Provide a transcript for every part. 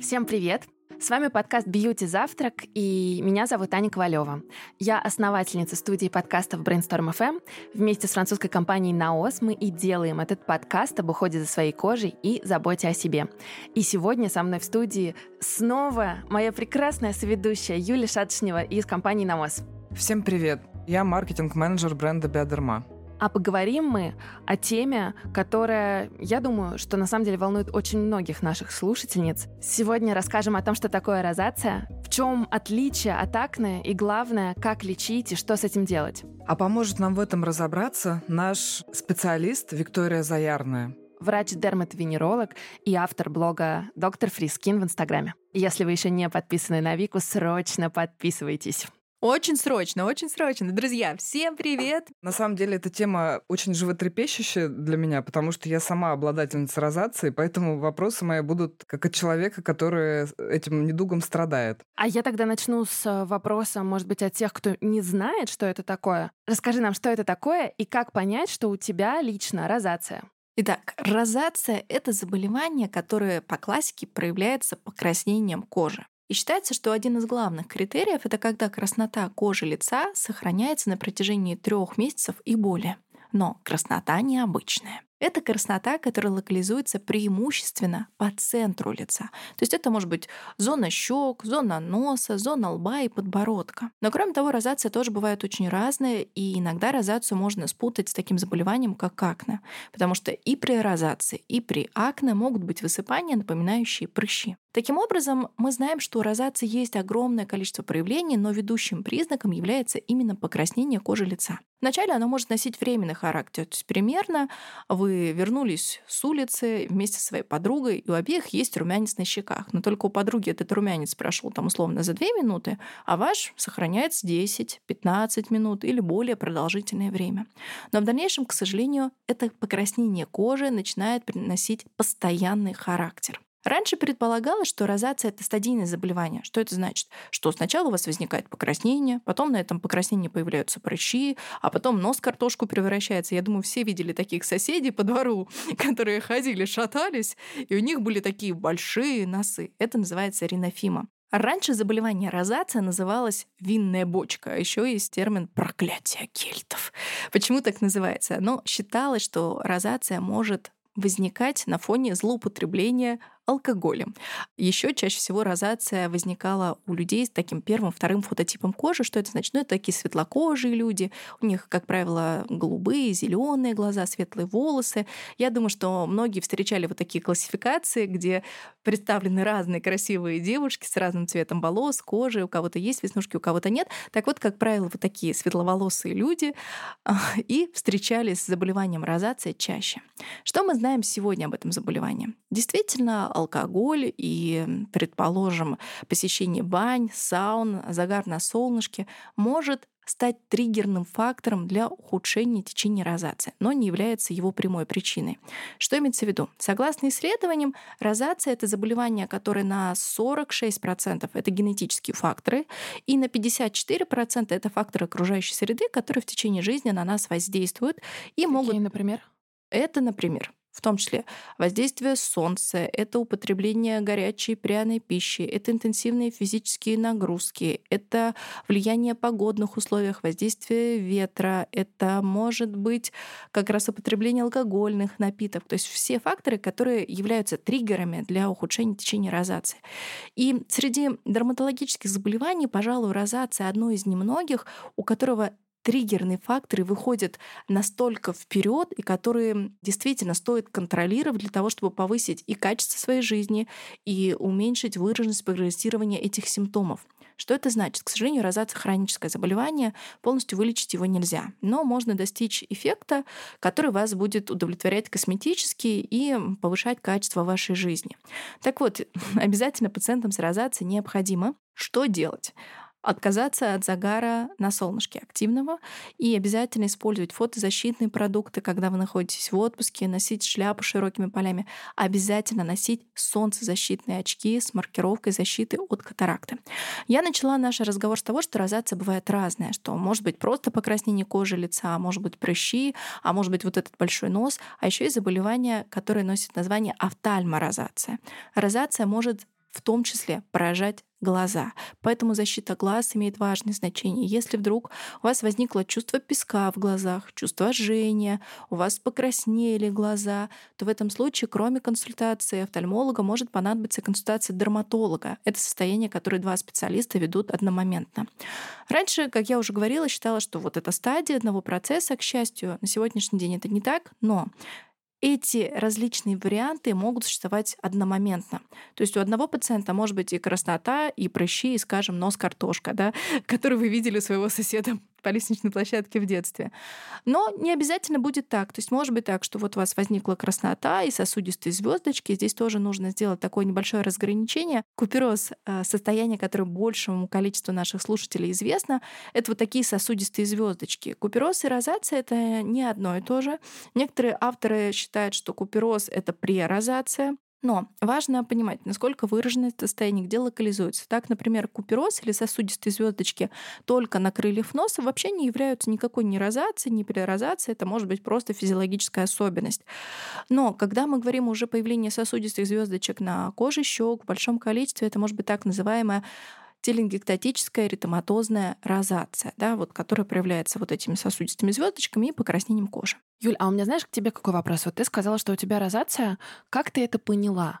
Всем привет! С вами подкаст «Бьюти Завтрак» и меня зовут Аня Ковалева. Я основательница студии подкастов Brainstorm FM. Вместе с французской компанией «Наос» мы и делаем этот подкаст об уходе за своей кожей и заботе о себе. И сегодня со мной в студии снова моя прекрасная соведущая Юлия Шатшнева из компании «Наос». Всем привет! Я маркетинг-менеджер бренда «Биодерма». А поговорим мы о теме, которая, я думаю, что на самом деле волнует очень многих наших слушательниц. Сегодня расскажем о том, что такое розация, в чем отличие от акне и, главное, как лечить и что с этим делать. А поможет нам в этом разобраться наш специалист Виктория Заярная врач-дерматовенеролог и автор блога «Доктор Фрискин» в Инстаграме. Если вы еще не подписаны на Вику, срочно подписывайтесь. Очень срочно, очень срочно. Друзья, всем привет! На самом деле эта тема очень животрепещущая для меня, потому что я сама обладательница розацеи, поэтому вопросы мои будут как от человека, который этим недугом страдает. А я тогда начну с э, вопроса, может быть, от тех, кто не знает, что это такое. Расскажи нам, что это такое и как понять, что у тебя лично розация. Итак, розация — это заболевание, которое по классике проявляется покраснением кожи. И считается, что один из главных критериев — это когда краснота кожи лица сохраняется на протяжении трех месяцев и более. Но краснота необычная. Это краснота, которая локализуется преимущественно по центру лица. То есть это может быть зона щек, зона носа, зона лба и подбородка. Но кроме того, розация тоже бывает очень разная, и иногда розацию можно спутать с таким заболеванием, как акне. Потому что и при розации, и при акне могут быть высыпания, напоминающие прыщи. Таким образом, мы знаем, что у розации есть огромное количество проявлений, но ведущим признаком является именно покраснение кожи лица. Вначале оно может носить временный характер, то есть примерно вы вернулись с улицы вместе со своей подругой, и у обеих есть румянец на щеках. Но только у подруги этот румянец прошел там условно за 2 минуты, а ваш сохраняется 10, 15 минут или более продолжительное время. Но в дальнейшем, к сожалению, это покраснение кожи начинает приносить постоянный характер. Раньше предполагалось, что розация — это стадийное заболевание. Что это значит? Что сначала у вас возникает покраснение, потом на этом покраснении появляются прыщи, а потом нос картошку превращается. Я думаю, все видели таких соседей по двору, которые ходили, шатались, и у них были такие большие носы. Это называется ринофима. Раньше заболевание розация называлось винная бочка, а еще есть термин проклятие кельтов. Почему так называется? Ну, считалось, что розация может возникать на фоне злоупотребления алкоголем. Еще чаще всего розация возникала у людей с таким первым, вторым фототипом кожи. Что это значит? Ну, это такие светлокожие люди. У них, как правило, голубые, зеленые глаза, светлые волосы. Я думаю, что многие встречали вот такие классификации, где представлены разные красивые девушки с разным цветом волос, кожи. У кого-то есть веснушки, у кого-то нет. Так вот, как правило, вот такие светловолосые люди и встречались с заболеванием розация чаще. Что мы знаем сегодня об этом заболевании? Действительно, алкоголь и, предположим, посещение бань, саун, загар на солнышке может стать триггерным фактором для ухудшения течения розации, но не является его прямой причиной. Что имеется в виду? Согласно исследованиям, розация — это заболевание, которое на 46% — это генетические факторы, и на 54% — это факторы окружающей среды, которые в течение жизни на нас воздействуют и Какие, могут... например? Это, например, в том числе воздействие солнца, это употребление горячей пряной пищи, это интенсивные физические нагрузки, это влияние погодных условиях, воздействие ветра, это может быть как раз употребление алкогольных напитков, то есть все факторы, которые являются триггерами для ухудшения течения розации. И среди дерматологических заболеваний, пожалуй, розация одно из немногих, у которого триггерные факторы выходят настолько вперед и которые действительно стоит контролировать для того, чтобы повысить и качество своей жизни, и уменьшить выраженность прогрессирования этих симптомов. Что это значит? К сожалению, розация хроническое заболевание, полностью вылечить его нельзя. Но можно достичь эффекта, который вас будет удовлетворять косметически и повышать качество вашей жизни. Так вот, обязательно пациентам с розацией необходимо что делать? Отказаться от загара на солнышке активного и обязательно использовать фотозащитные продукты, когда вы находитесь в отпуске, носить шляпу широкими полями, обязательно носить солнцезащитные очки с маркировкой защиты от катаракты. Я начала наш разговор с того, что розация бывает разная, что может быть просто покраснение кожи лица, а может быть прыщи, а может быть вот этот большой нос, а еще есть заболевание, которое носит название офтальморозация. Розация может в том числе поражать глаза. Поэтому защита глаз имеет важное значение. Если вдруг у вас возникло чувство песка в глазах, чувство жжения, у вас покраснели глаза, то в этом случае, кроме консультации офтальмолога, может понадобиться консультация дерматолога. Это состояние, которое два специалиста ведут одномоментно. Раньше, как я уже говорила, считала, что вот эта стадия одного процесса, к счастью, на сегодняшний день это не так, но эти различные варианты могут существовать одномоментно. То есть у одного пациента может быть и краснота, и прыщи, и, скажем, нос-картошка, да, который вы видели у своего соседа по лестничной площадке в детстве. Но не обязательно будет так. То есть может быть так, что вот у вас возникла краснота и сосудистые звездочки. Здесь тоже нужно сделать такое небольшое разграничение. Купероз, э, состояние, которое большему количеству наших слушателей известно, это вот такие сосудистые звездочки. Купероз и розация — это не одно и то же. Некоторые авторы считают, что купероз — это прерозация, но важно понимать, насколько выражено это состояние, где локализуется. Так, например, купероз или сосудистые звездочки только на крыльях носа вообще не являются никакой ни розацией, ни перерозацией. Это может быть просто физиологическая особенность. Но когда мы говорим уже о появлении сосудистых звездочек на коже щек в большом количестве, это может быть так называемая теленгектатическая эритематозная розация, да, вот, которая проявляется вот этими сосудистыми звездочками и покраснением кожи. Юль, а у меня знаешь к тебе какой вопрос? Вот ты сказала, что у тебя розация. Как ты это поняла?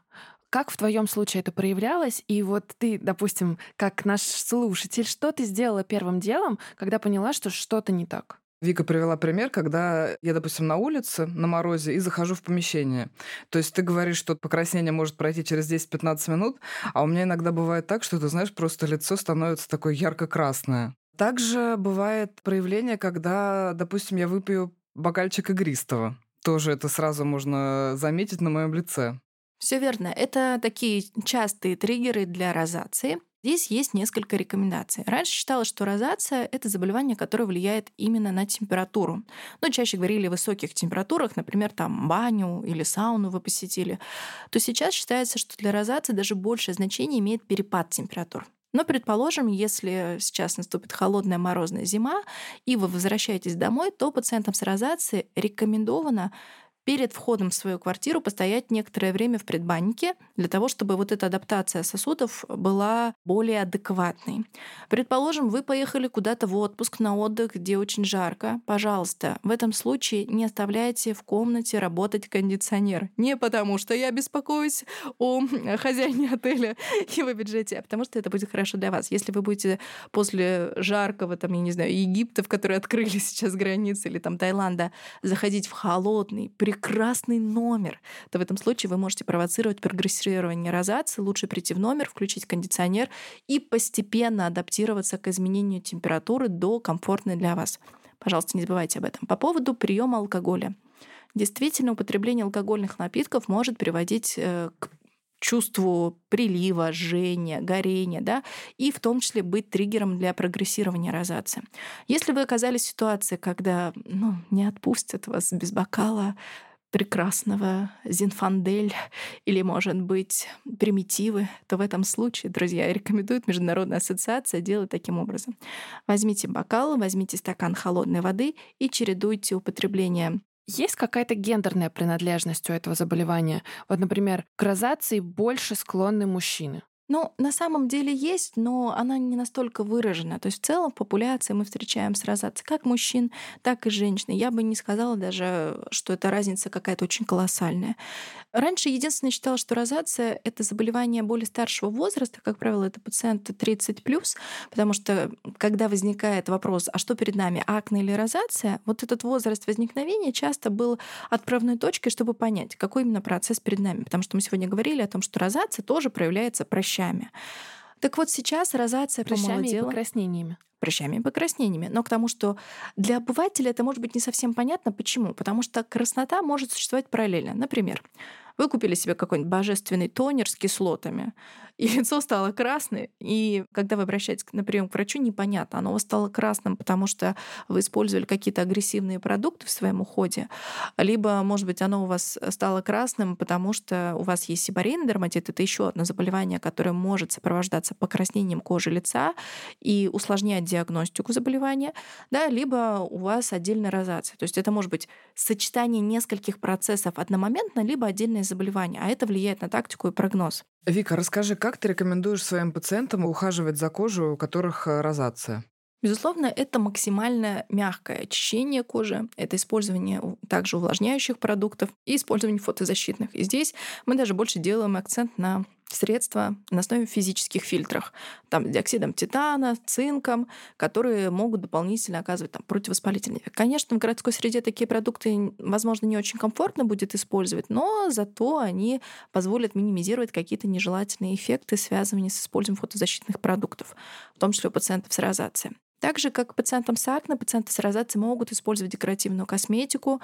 Как в твоем случае это проявлялось? И вот ты, допустим, как наш слушатель, что ты сделала первым делом, когда поняла, что что-то не так? Вика привела пример, когда я, допустим, на улице, на морозе, и захожу в помещение. То есть ты говоришь, что покраснение может пройти через 10-15 минут, а у меня иногда бывает так, что, ты знаешь, просто лицо становится такое ярко-красное. Также бывает проявление, когда, допустим, я выпью бокальчик игристого. Тоже это сразу можно заметить на моем лице. Все верно. Это такие частые триггеры для розации. Здесь есть несколько рекомендаций. Раньше считалось, что розация — это заболевание, которое влияет именно на температуру. Но чаще говорили о высоких температурах, например, там баню или сауну вы посетили. То сейчас считается, что для розации даже большее значение имеет перепад температур. Но, предположим, если сейчас наступит холодная морозная зима, и вы возвращаетесь домой, то пациентам с розацией рекомендовано перед входом в свою квартиру постоять некоторое время в предбаннике для того, чтобы вот эта адаптация сосудов была более адекватной. Предположим, вы поехали куда-то в отпуск на отдых, где очень жарко. Пожалуйста, в этом случае не оставляйте в комнате работать кондиционер. Не потому, что я беспокоюсь о хозяине отеля и его бюджете, а потому что это будет хорошо для вас. Если вы будете после жаркого, там, я не знаю, Египта, в который открыли сейчас границы, или там Таиланда, заходить в холодный, прекрасный номер, то в этом случае вы можете провоцировать прогрессирование розации. Лучше прийти в номер, включить кондиционер и постепенно адаптироваться к изменению температуры до комфортной для вас. Пожалуйста, не забывайте об этом. По поводу приема алкоголя. Действительно, употребление алкогольных напитков может приводить э, к чувству прилива, жжения, горения, да, и в том числе быть триггером для прогрессирования розации. Если вы оказались в ситуации, когда ну, не отпустят вас без бокала прекрасного зинфандель или, может быть, примитивы, то в этом случае, друзья, рекомендует Международная ассоциация делать таким образом. Возьмите бокал, возьмите стакан холодной воды и чередуйте употребление есть какая-то гендерная принадлежность у этого заболевания? Вот, например, к розации больше склонны мужчины. Ну, на самом деле есть, но она не настолько выражена. То есть в целом в популяции мы встречаем с розацией как мужчин, так и женщин. Я бы не сказала даже, что эта разница какая-то очень колоссальная. Раньше единственное считала, что розация — это заболевание более старшего возраста. Как правило, это пациенты 30+, потому что когда возникает вопрос, а что перед нами, акне или розация, вот этот возраст возникновения часто был отправной точкой, чтобы понять, какой именно процесс перед нами. Потому что мы сегодня говорили о том, что розация тоже проявляется прощением прыщами. Так вот сейчас розация прыщами помолодела. и покраснениями. Прыщами и покраснениями. Но к тому, что для обывателя это может быть не совсем понятно. Почему? Потому что краснота может существовать параллельно. Например, вы купили себе какой-нибудь божественный тонер с кислотами, и лицо стало красным, и когда вы обращаетесь на прием к врачу, непонятно, оно у вас стало красным, потому что вы использовали какие-то агрессивные продукты в своем уходе, либо, может быть, оно у вас стало красным, потому что у вас есть сибарейный дерматит, это еще одно заболевание, которое может сопровождаться покраснением кожи лица и усложнять диагностику заболевания, да, либо у вас отдельная розация. То есть это может быть сочетание нескольких процессов одномоментно, либо отдельное заболевание, а это влияет на тактику и прогноз. Вика, расскажи, как ты рекомендуешь своим пациентам ухаживать за кожей, у которых э, розация? Безусловно, это максимально мягкое очищение кожи, это использование также увлажняющих продуктов и использование фотозащитных. И здесь мы даже больше делаем акцент на средства на основе физических фильтров, там, диоксидом титана, цинком, которые могут дополнительно оказывать там, противовоспалительный эффект. Конечно, в городской среде такие продукты, возможно, не очень комфортно будет использовать, но зато они позволят минимизировать какие-то нежелательные эффекты, связанные с использованием фотозащитных продуктов, в том числе у пациентов с розацией. Так же, как пациентам с акне, пациенты с розацией могут использовать декоративную косметику.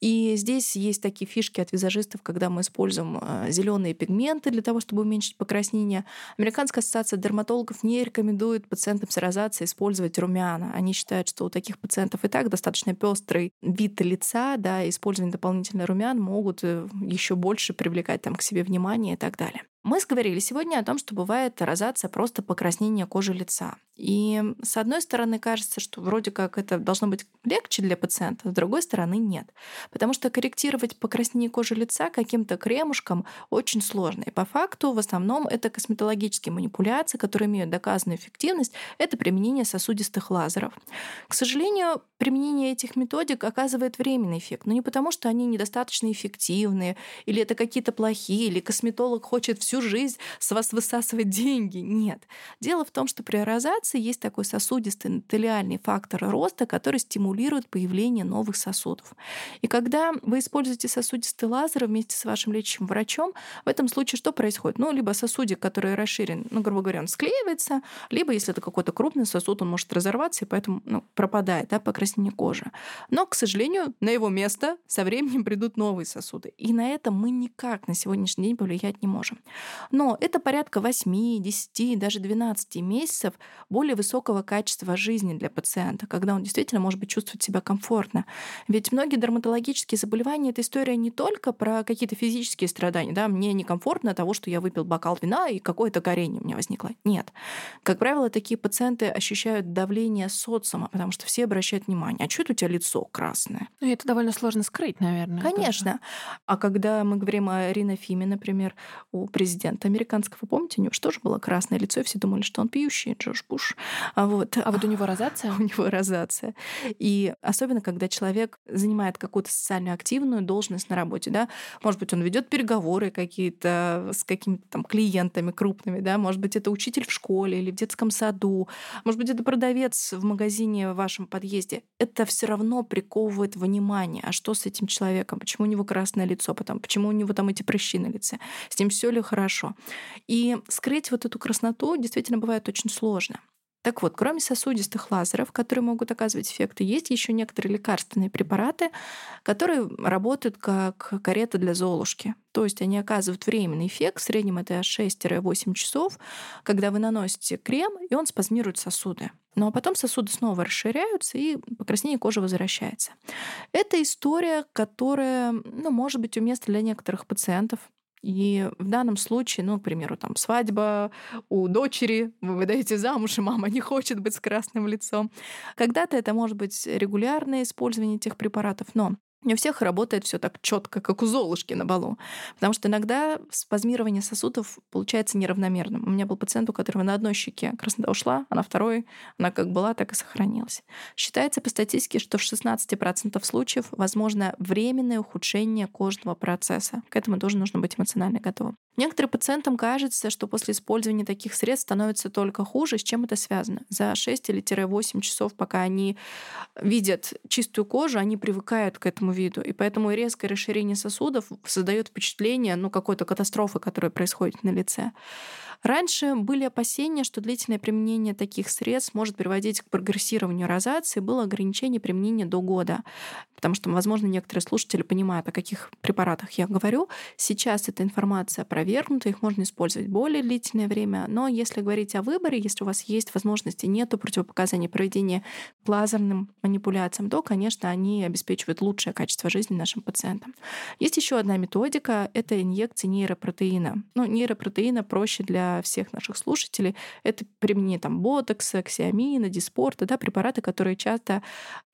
И здесь есть такие фишки от визажистов, когда мы используем э, зеленые пигменты для того, чтобы уменьшить покраснение. Американская ассоциация дерматологов не рекомендует пациентам с розацией использовать румяна. Они считают, что у таких пациентов и так достаточно пестрый вид лица, да, использование дополнительных румян могут э, еще больше привлекать там, к себе внимание и так далее. Мы говорили сегодня о том, что бывает розация просто покраснение кожи лица. И с одной стороны кажется, что вроде как это должно быть легче для пациента, с другой стороны нет. Потому что корректировать покраснение кожи лица каким-то кремушком очень сложно. И по факту в основном это косметологические манипуляции, которые имеют доказанную эффективность, это применение сосудистых лазеров. К сожалению, применение этих методик оказывает временный эффект, но не потому, что они недостаточно эффективные, или это какие-то плохие, или косметолог хочет всю всю жизнь с вас высасывать деньги. Нет. Дело в том, что при аэрозации есть такой сосудистый эндотелиальный фактор роста, который стимулирует появление новых сосудов. И когда вы используете сосудистый лазер вместе с вашим лечащим врачом, в этом случае что происходит? Ну, либо сосудик, который расширен, ну, грубо говоря, он склеивается, либо, если это какой-то крупный сосуд, он может разорваться, и поэтому ну, пропадает да, покраснение кожи. Но, к сожалению, на его место со временем придут новые сосуды. И на это мы никак на сегодняшний день повлиять не можем. Но это порядка 8, 10, даже 12 месяцев более высокого качества жизни для пациента, когда он действительно может быть чувствовать себя комфортно. Ведь многие дерматологические заболевания — это история не только про какие-то физические страдания. Да? Мне некомфортно от того, что я выпил бокал вина и какое-то горение у меня возникло. Нет. Как правило, такие пациенты ощущают давление социума, потому что все обращают внимание, а что это у тебя лицо красное? Ну, это довольно сложно скрыть, наверное. Конечно. Тоже. А когда мы говорим о ринофиме, например, у президента президента американского, помните, у него же тоже было красное лицо, и все думали, что он пьющий, Джордж Буш. А вот, а вот у него розация? У него розация. И особенно, когда человек занимает какую-то социально активную должность на работе, да, может быть, он ведет переговоры какие-то с какими-то там клиентами крупными, да, может быть, это учитель в школе или в детском саду, может быть, это продавец в магазине в вашем подъезде. Это все равно приковывает внимание. А что с этим человеком? Почему у него красное лицо? Потом, почему у него там эти прыщи на лице? С ним все ли хорошо? Хорошо. И скрыть вот эту красноту действительно бывает очень сложно. Так вот, кроме сосудистых лазеров, которые могут оказывать эффекты, есть еще некоторые лекарственные препараты, которые работают как карета для Золушки. То есть они оказывают временный эффект, в среднем это 6-8 часов, когда вы наносите крем, и он спазмирует сосуды. Но потом сосуды снова расширяются, и покраснение кожи возвращается. Это история, которая ну, может быть уместна для некоторых пациентов. И в данном случае, ну, к примеру, там свадьба у дочери, вы выдаете замуж, и мама не хочет быть с красным лицом. Когда-то это может быть регулярное использование этих препаратов, но не у всех работает все так четко, как у Золушки на балу. Потому что иногда спазмирование сосудов получается неравномерным. У меня был пациент, у которого на одной щеке краснота ушла, а на второй она как была, так и сохранилась. Считается по статистике, что в 16% случаев возможно временное ухудшение кожного процесса. К этому тоже нужно быть эмоционально готовым. Некоторым пациентам кажется, что после использования таких средств становится только хуже. С чем это связано? За 6 или 8 часов, пока они видят чистую кожу, они привыкают к этому виду. И поэтому резкое расширение сосудов создает впечатление ну, какой-то катастрофы, которая происходит на лице. Раньше были опасения, что длительное применение таких средств может приводить к прогрессированию розации. Было ограничение применения до года. Потому что, возможно, некоторые слушатели понимают, о каких препаратах я говорю. Сейчас эта информация опровергнута, их можно использовать более длительное время. Но если говорить о выборе, если у вас есть возможности, нет противопоказаний проведения лазерным манипуляциям, то, конечно, они обеспечивают лучшее качество жизни нашим пациентам. Есть еще одна методика — это инъекции нейропротеина. Ну, нейропротеина проще для всех наших слушателей, это применение там ботокса, ксиамина, диспорта, да, препараты, которые часто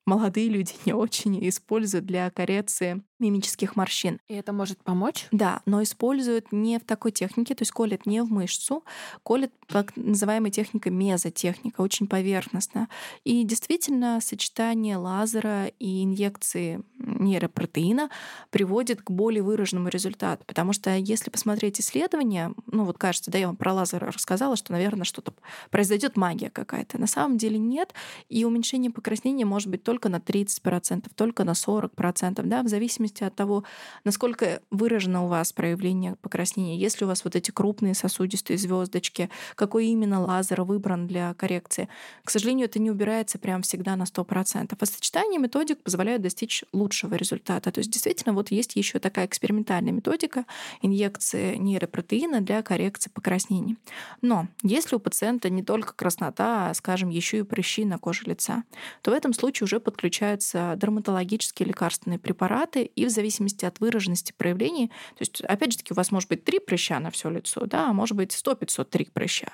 молодые люди не очень используют для коррекции мимических морщин. И это может помочь? Да, но используют не в такой технике, то есть колят не в мышцу, колят так называемой техникой мезотехника, очень поверхностно. И действительно, сочетание лазера и инъекции нейропротеина приводит к более выраженному результату. Потому что если посмотреть исследования, ну вот кажется, да, я вам про лазер рассказала, что, наверное, что-то произойдет магия какая-то. На самом деле нет. И уменьшение покраснения может быть только на 30%, только на 40%, да, в зависимости от того, насколько выражено у вас проявление покраснения. Если у вас вот эти крупные сосудистые звездочки, какой именно лазер выбран для коррекции. К сожалению, это не убирается прям всегда на 100%. А сочетание методик позволяют достичь лучшего результата. То есть действительно вот есть еще такая экспериментальная методика инъекции нейропротеина для коррекции покраснений. Но если у пациента не только краснота, а, скажем, еще и прыщи на коже лица, то в этом случае уже подключаются дерматологические лекарственные препараты, и в зависимости от выраженности проявлений, то есть, опять же таки, у вас может быть три прыща на все лицо, да, а может быть 100-503 прыща,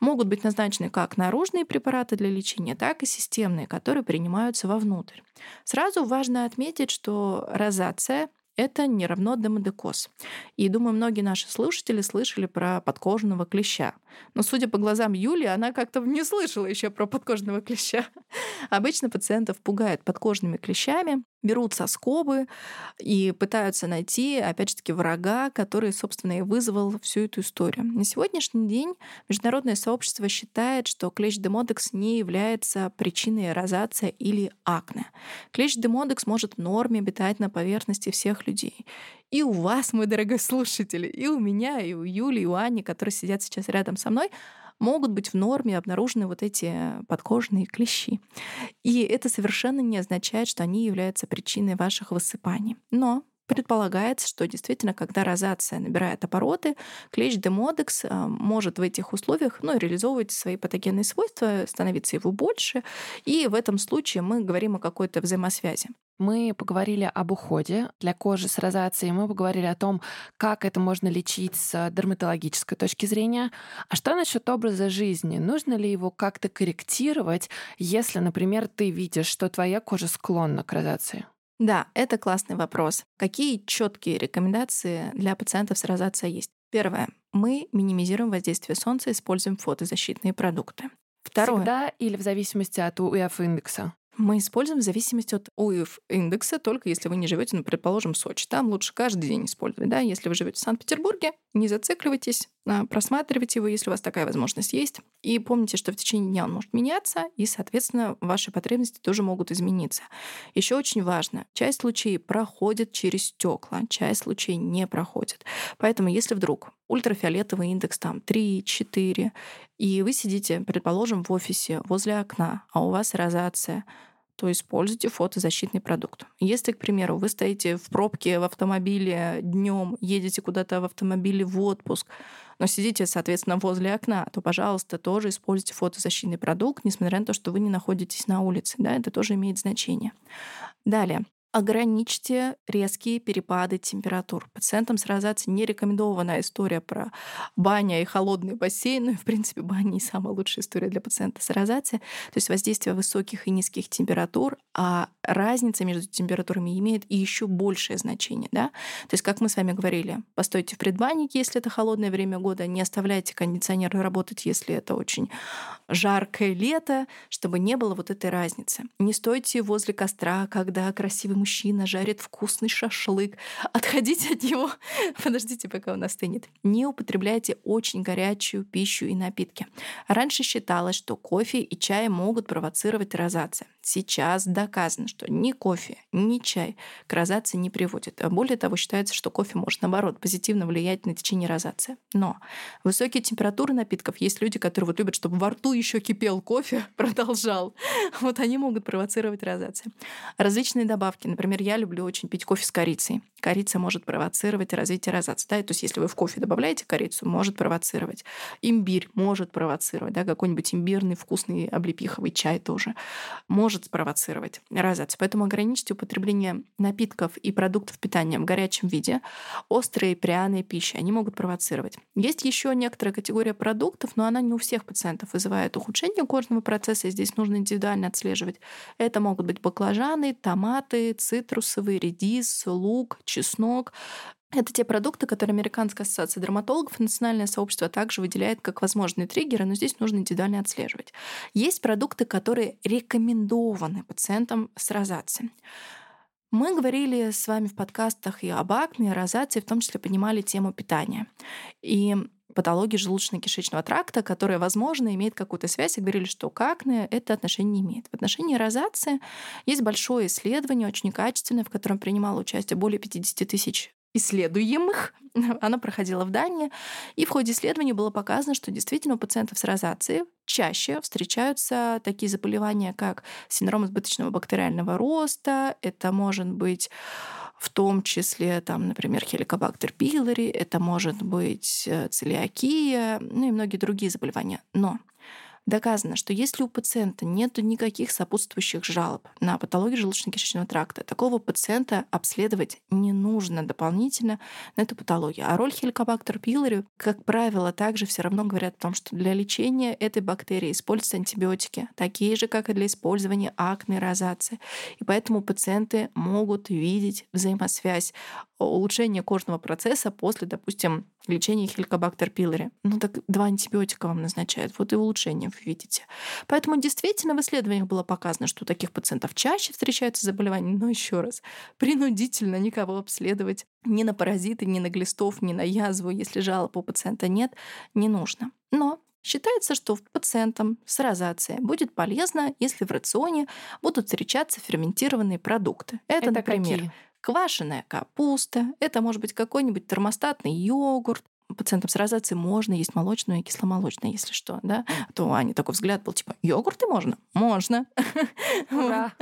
могут быть назначены как наружные препараты для лечения, так и системные, которые принимаются вовнутрь. Сразу важно отметить, что розация это не равно демодекоз. И думаю, многие наши слушатели слышали про подкожного клеща. Но судя по глазам Юли, она как-то не слышала еще про подкожного клеща. Обычно пациентов пугает подкожными клещами, берут соскобы и пытаются найти, опять же таки, врага, который, собственно, и вызвал всю эту историю. На сегодняшний день международное сообщество считает, что клещ демодекс не является причиной розация или акне. Клещ демодекс может в норме обитать на поверхности всех людей. И у вас, мой дорогой слушатель, и у меня, и у Юли, и у Ани, которые сидят сейчас рядом со мной, могут быть в норме обнаружены вот эти подкожные клещи. И это совершенно не означает, что они являются причиной ваших высыпаний. Но Предполагается, что действительно, когда розация набирает обороты, клещ демодекс а, может в этих условиях ну, реализовывать свои патогенные свойства, становиться его больше. И в этом случае мы говорим о какой-то взаимосвязи. Мы поговорили об уходе для кожи с розацией, мы поговорили о том, как это можно лечить с дерматологической точки зрения. А что насчет образа жизни? Нужно ли его как-то корректировать, если, например, ты видишь, что твоя кожа склонна к розации? Да, это классный вопрос. Какие четкие рекомендации для пациентов с розацией есть? Первое. Мы минимизируем воздействие солнца, используем фотозащитные продукты. Второе. Всегда или в зависимости от УФ-индекса? Мы используем в зависимости от УИФ индекса, только если вы не живете, ну, предположим, в Сочи. Там лучше каждый день использовать. Да? Если вы живете в Санкт-Петербурге, не зацикливайтесь, а, просматривайте его, если у вас такая возможность есть. И помните, что в течение дня он может меняться, и, соответственно, ваши потребности тоже могут измениться. Еще очень важно, часть случаев проходит через стекла, часть случаев не проходит. Поэтому, если вдруг ультрафиолетовый индекс там 3-4, и вы сидите, предположим, в офисе возле окна, а у вас розация, то используйте фотозащитный продукт. Если, к примеру, вы стоите в пробке в автомобиле днем, едете куда-то в автомобиле в отпуск, но сидите, соответственно, возле окна, то, пожалуйста, тоже используйте фотозащитный продукт, несмотря на то, что вы не находитесь на улице. Да, это тоже имеет значение. Далее ограничьте резкие перепады температур. Пациентам с розацией не рекомендована история про баня и холодный бассейн. Ну в принципе, баня не самая лучшая история для пациента с розацией. То есть воздействие высоких и низких температур, а разница между температурами имеет и еще большее значение. Да? То есть, как мы с вами говорили, постойте в предбаннике, если это холодное время года, не оставляйте кондиционер работать, если это очень жаркое лето, чтобы не было вот этой разницы. Не стойте возле костра, когда красивый мужчина жарит вкусный шашлык. Отходите от него. Подождите, пока он остынет. Не употребляйте очень горячую пищу и напитки. Раньше считалось, что кофе и чай могут провоцировать розацию. Сейчас доказано, что ни кофе, ни чай к розации не приводят. А более того, считается, что кофе может, наоборот, позитивно влиять на течение розации. Но высокие температуры напитков есть люди, которые вот любят, чтобы во рту еще кипел кофе, продолжал. Вот они могут провоцировать розацию. Различные добавки. Например, я люблю очень пить кофе с корицей. Корица может провоцировать развитие розации. Да? То есть если вы в кофе добавляете корицу, может провоцировать. Имбирь может провоцировать. Да? Какой-нибудь имбирный вкусный облепиховый чай тоже. Может может спровоцировать розацию. Поэтому ограничьте употребление напитков и продуктов питания в горячем виде. Острые пряные пищи, они могут провоцировать. Есть еще некоторая категория продуктов, но она не у всех пациентов вызывает ухудшение кожного процесса, и здесь нужно индивидуально отслеживать. Это могут быть баклажаны, томаты, цитрусовый, редис, лук, чеснок. Это те продукты, которые Американская ассоциация дерматологов и национальное сообщество также выделяет как возможные триггеры, но здесь нужно индивидуально отслеживать. Есть продукты, которые рекомендованы пациентам с розацией. Мы говорили с вами в подкастах и об акне, и розации, в том числе поднимали тему питания. И патологии желудочно-кишечного тракта, которая, возможно, имеет какую-то связь, и говорили, что к акне это отношение не имеет. В отношении розации есть большое исследование, очень качественное, в котором принимало участие более 50 тысяч исследуемых. Она проходила в Дании. И в ходе исследования было показано, что действительно у пациентов с розацией чаще встречаются такие заболевания, как синдром избыточного бактериального роста. Это может быть в том числе, там, например, хеликобактер пилори, это может быть э, целиакия, ну и многие другие заболевания. Но Доказано, что если у пациента нет никаких сопутствующих жалоб на патологию желудочно-кишечного тракта, такого пациента обследовать не нужно дополнительно на эту патологию. А роль хеликобактер пилори, как правило, также все равно говорят о том, что для лечения этой бактерии используются антибиотики, такие же, как и для использования акне розации. И поэтому пациенты могут видеть взаимосвязь улучшения кожного процесса после, допустим, лечения хеликобактер пилори. Ну так два антибиотика вам назначают, вот и улучшение вы видите. Поэтому действительно в исследованиях было показано, что у таких пациентов чаще встречаются заболевания, но еще раз, принудительно никого обследовать ни на паразиты, ни на глистов, ни на язву, если жалоб у пациента нет, не нужно. Но Считается, что пациентам с розацией будет полезно, если в рационе будут встречаться ферментированные продукты. Это, Это например, какие? Квашеная капуста, это может быть какой-нибудь термостатный йогурт, пациентам с розацией можно есть молочную и кисломолочное, если что, да, а то Ани такой взгляд был, типа, йогурты можно? Можно. Ура.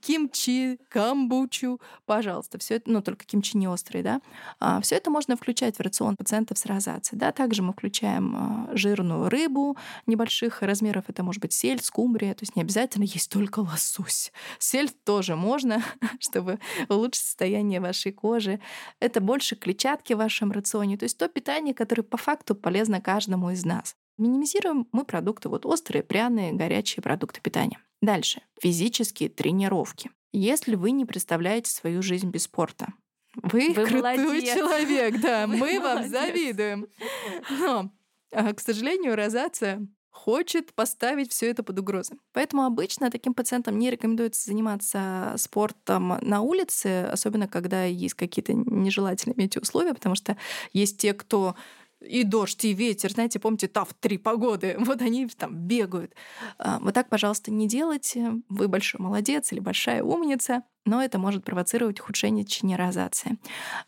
Кимчи, камбучу, пожалуйста, все это, ну, только кимчи не острый, да, а, все это можно включать в рацион пациентов с розацией, да, также мы включаем а, жирную рыбу небольших размеров, это может быть сель, скумбрия, то есть не обязательно есть только лосось. Сель тоже можно, чтобы улучшить состояние вашей кожи. Это больше клетчатки в вашем рационе, то есть то питание, питание, которое по факту полезно каждому из нас. Минимизируем мы продукты вот острые, пряные, горячие продукты питания. Дальше. Физические тренировки. Если вы не представляете свою жизнь без спорта, вы, вы крутой молодец. человек, да, вы мы молодец. вам завидуем. Но, а, к сожалению, розация хочет поставить все это под угрозу. Поэтому обычно таким пациентам не рекомендуется заниматься спортом на улице, особенно когда есть какие-то нежелательные метеоусловия, потому что есть те, кто и дождь, и ветер, знаете, помните, ТАВ три погоды, вот они там бегают. А, вот так, пожалуйста, не делайте. Вы большой молодец или большая умница но это может провоцировать ухудшение течения розации.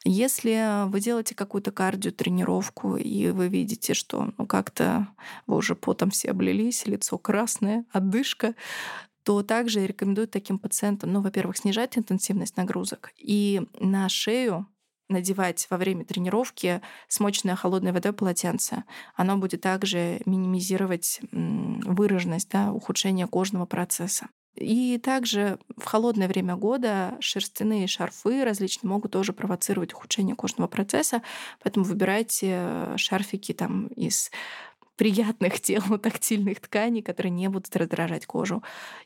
Если вы делаете какую-то кардиотренировку, и вы видите, что ну, как-то вы уже потом все облились, лицо красное, отдышка, то также рекомендуют таким пациентам, ну, во-первых, снижать интенсивность нагрузок и на шею надевать во время тренировки смоченное холодной водой полотенце. Оно будет также минимизировать выраженность, да, ухудшение кожного процесса. И также в холодное время года шерстяные шарфы различные могут тоже провоцировать ухудшение кожного процесса, поэтому выбирайте шарфики там из приятных телу тактильных тканей, которые не будут раздражать кожу,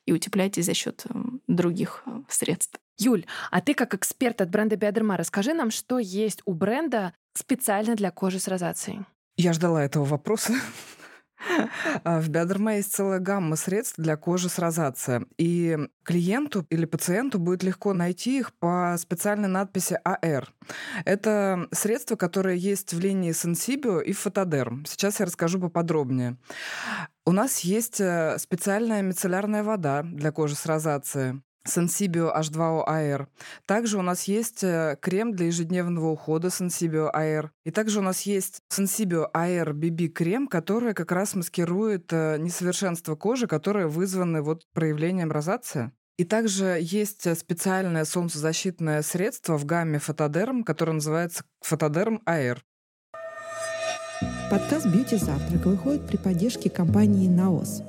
и утепляйте за счет других э, средств. Юль, а ты как эксперт от бренда Биодерма, расскажи нам, что есть у бренда специально для кожи с розацией. Я ждала этого вопроса. А, в Биодерма есть целая гамма средств для кожи с розацией. И клиенту или пациенту будет легко найти их по специальной надписи АР. Это средства, которые есть в линии Sensibio и Фотодерм. Сейчас я расскажу поподробнее. У нас есть э, специальная мицеллярная вода для кожи с розацией. Sensibio H2O AR. Также у нас есть э, крем для ежедневного ухода Sensibio AR. И также у нас есть Sensibio AR BB крем, который как раз маскирует э, несовершенство кожи, которые вызваны вот проявлением розации. И также есть э, специальное солнцезащитное средство в гамме Фотодерм, которое называется Фотодерм AR. Подкаст «Бьюти Завтрак» выходит при поддержке компании «Наос».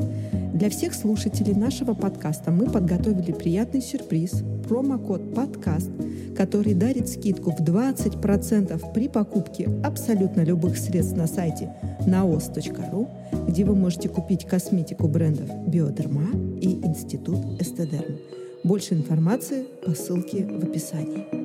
Для всех слушателей нашего подкаста мы подготовили приятный сюрприз – промокод «Подкаст», который дарит скидку в 20% при покупке абсолютно любых средств на сайте naos.ru, где вы можете купить косметику брендов Биодерма и Институт Эстедерм. Больше информации по ссылке в описании.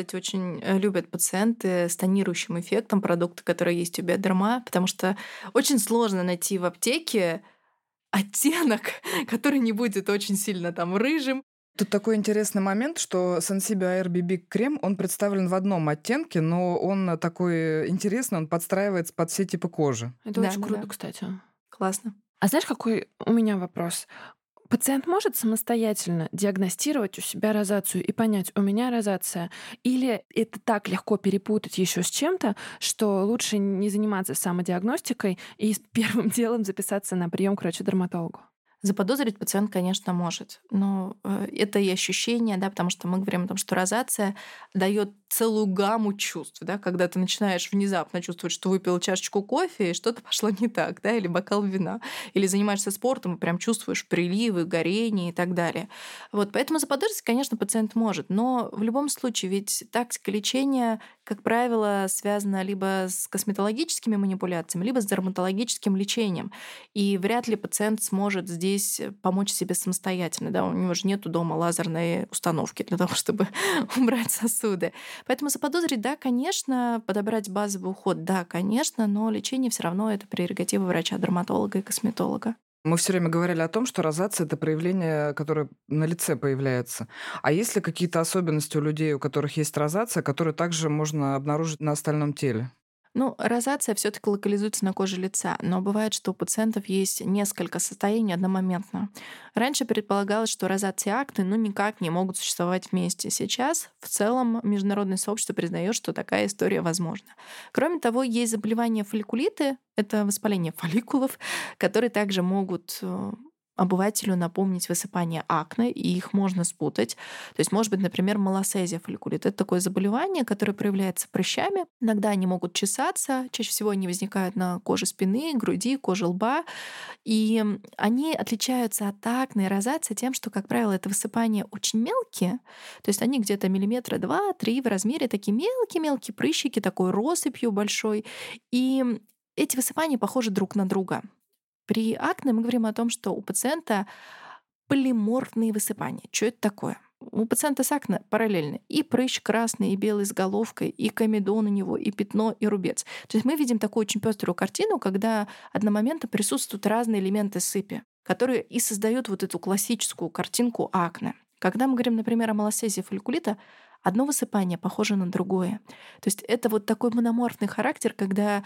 Кстати, очень э, любят пациенты с тонирующим эффектом продукты, которые есть у биодерма, потому что очень сложно найти в аптеке оттенок, который не будет очень сильно там рыжим. Тут такой интересный момент, что Sensibio RBB крем, он представлен в одном оттенке, но он такой интересный, он подстраивается под все типы кожи. Это да, очень круто, да. кстати. Классно. А знаешь, какой у меня вопрос? Пациент может самостоятельно диагностировать у себя розацию и понять, у меня розация, или это так легко перепутать еще с чем-то, что лучше не заниматься самодиагностикой и первым делом записаться на прием к врачу-дерматологу? Заподозрить пациент, конечно, может, но э, это и ощущение, да, потому что мы говорим о том, что розация дает целую гамму чувств, да, когда ты начинаешь внезапно чувствовать, что выпил чашечку кофе, и что-то пошло не так, да, или бокал вина, или занимаешься спортом, и прям чувствуешь приливы, горение и так далее. Вот, поэтому заподозрить, конечно, пациент может, но в любом случае ведь тактика лечения, как правило, связана либо с косметологическими манипуляциями, либо с дерматологическим лечением, и вряд ли пациент сможет здесь здесь э, помочь себе самостоятельно. Да? У него же нету дома лазерной установки для того, чтобы убрать сосуды. Поэтому заподозрить, да, конечно, подобрать базовый уход, да, конечно, но лечение все равно это прерогатива врача-дерматолога и косметолога. Мы все время говорили о том, что розация это проявление, которое на лице появляется. А есть ли какие-то особенности у людей, у которых есть розация, которые также можно обнаружить на остальном теле? Ну, розация все таки локализуется на коже лица, но бывает, что у пациентов есть несколько состояний одномоментно. Раньше предполагалось, что розация и акне ну, никак не могут существовать вместе. Сейчас в целом международное сообщество признает, что такая история возможна. Кроме того, есть заболевания фолликулиты, это воспаление фолликулов, которые также могут э, обывателю напомнить высыпание акне, и их можно спутать. То есть, может быть, например, малосезия фолликулит. Это такое заболевание, которое проявляется прыщами. Иногда они могут чесаться, чаще всего они возникают на коже спины, груди, коже лба. И они отличаются от акне и розации тем, что, как правило, это высыпания очень мелкие, то есть они где-то миллиметра два-три в размере, такие мелкие-мелкие прыщики, такой россыпью большой. И эти высыпания похожи друг на друга. При акне мы говорим о том, что у пациента полиморфные высыпания. Что это такое? У пациента с акне параллельно и прыщ красный, и белый с головкой, и комедон у него, и пятно, и рубец. То есть мы видим такую очень пеструю картину, когда одномоментно присутствуют разные элементы сыпи, которые и создают вот эту классическую картинку акне. Когда мы говорим, например, о малосезии фолликулита, одно высыпание похоже на другое. То есть это вот такой мономорфный характер, когда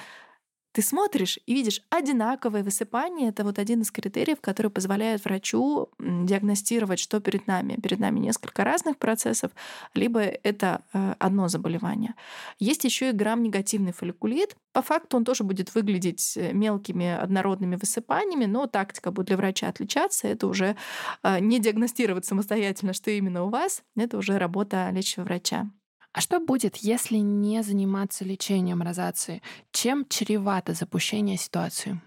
ты смотришь и видишь одинаковое высыпание. Это вот один из критериев, который позволяет врачу диагностировать, что перед нами. Перед нами несколько разных процессов, либо это э, одно заболевание. Есть еще и грамм-негативный фолликулит. По факту он тоже будет выглядеть э, мелкими однородными высыпаниями, но тактика будет для врача отличаться. Это уже э, не диагностировать самостоятельно, что именно у вас. Это уже работа лечащего врача. А что будет, если не заниматься лечением розации? Чем чревато запущение ситуации?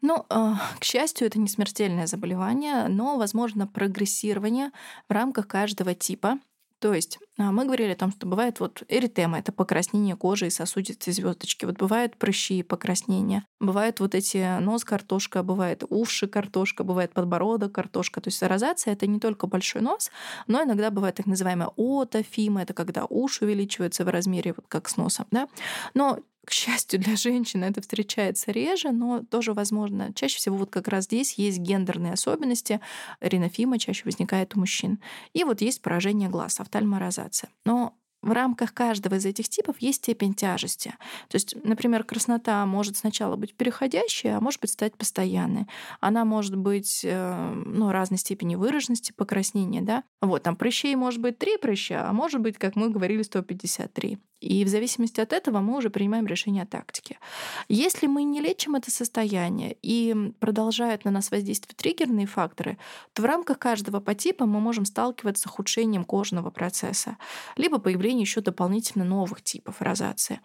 Ну, э, к счастью, это не смертельное заболевание, но возможно прогрессирование в рамках каждого типа. То есть а, мы говорили о том, что бывает вот эритема, это покраснение кожи и сосудистой звездочки. Вот бывают прыщи и покраснения. Бывают вот эти нос картошка, бывает уши картошка, бывает подбородок картошка. То есть розация — это не только большой нос, но иногда бывает так называемая отофима, это когда уши увеличиваются в размере, вот как с носом. Да? Но к счастью для женщин это встречается реже, но тоже возможно. Чаще всего вот как раз здесь есть гендерные особенности. Ринофима чаще возникает у мужчин. И вот есть поражение глаз, офтальморозация. Но в рамках каждого из этих типов есть степень тяжести. То есть, например, краснота может сначала быть переходящей, а может быть стать постоянной. Она может быть э, ну, разной степени выраженности покраснения. Да? Вот, там прыщей может быть 3 прыща, а может быть, как мы говорили, 153. И в зависимости от этого мы уже принимаем решение о тактике. Если мы не лечим это состояние и продолжают на нас воздействовать триггерные факторы, то в рамках каждого подтипа мы можем сталкиваться с ухудшением кожного процесса, либо появлением еще дополнительно новых типов розации.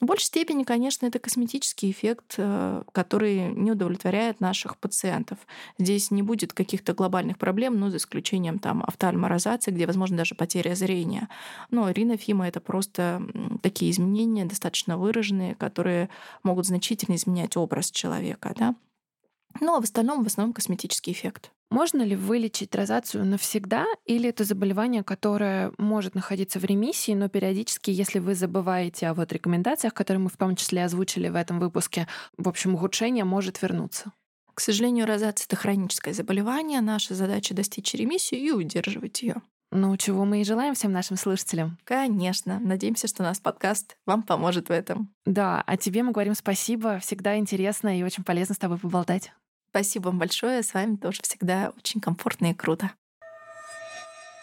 В большей степени, конечно, это косметический эффект, э, который не удовлетворяет наших пациентов. Здесь не будет каких-то глобальных проблем, но за исключением там офтальморозации, где, возможно, даже потеря зрения. Но ринофима — это просто такие изменения достаточно выраженные, которые могут значительно изменять образ человека. Да? Ну а в остальном, в основном косметический эффект. Можно ли вылечить розацию навсегда, или это заболевание, которое может находиться в ремиссии, но периодически, если вы забываете о вот рекомендациях, которые мы в том числе озвучили в этом выпуске, в общем, ухудшение может вернуться? К сожалению, розация — это хроническое заболевание. Наша задача — достичь ремиссию и удерживать ее. Ну, чего мы и желаем всем нашим слушателям. Конечно. Надеемся, что наш подкаст вам поможет в этом. Да, а тебе мы говорим спасибо. Всегда интересно и очень полезно с тобой поболтать. Спасибо вам большое. С вами тоже всегда очень комфортно и круто.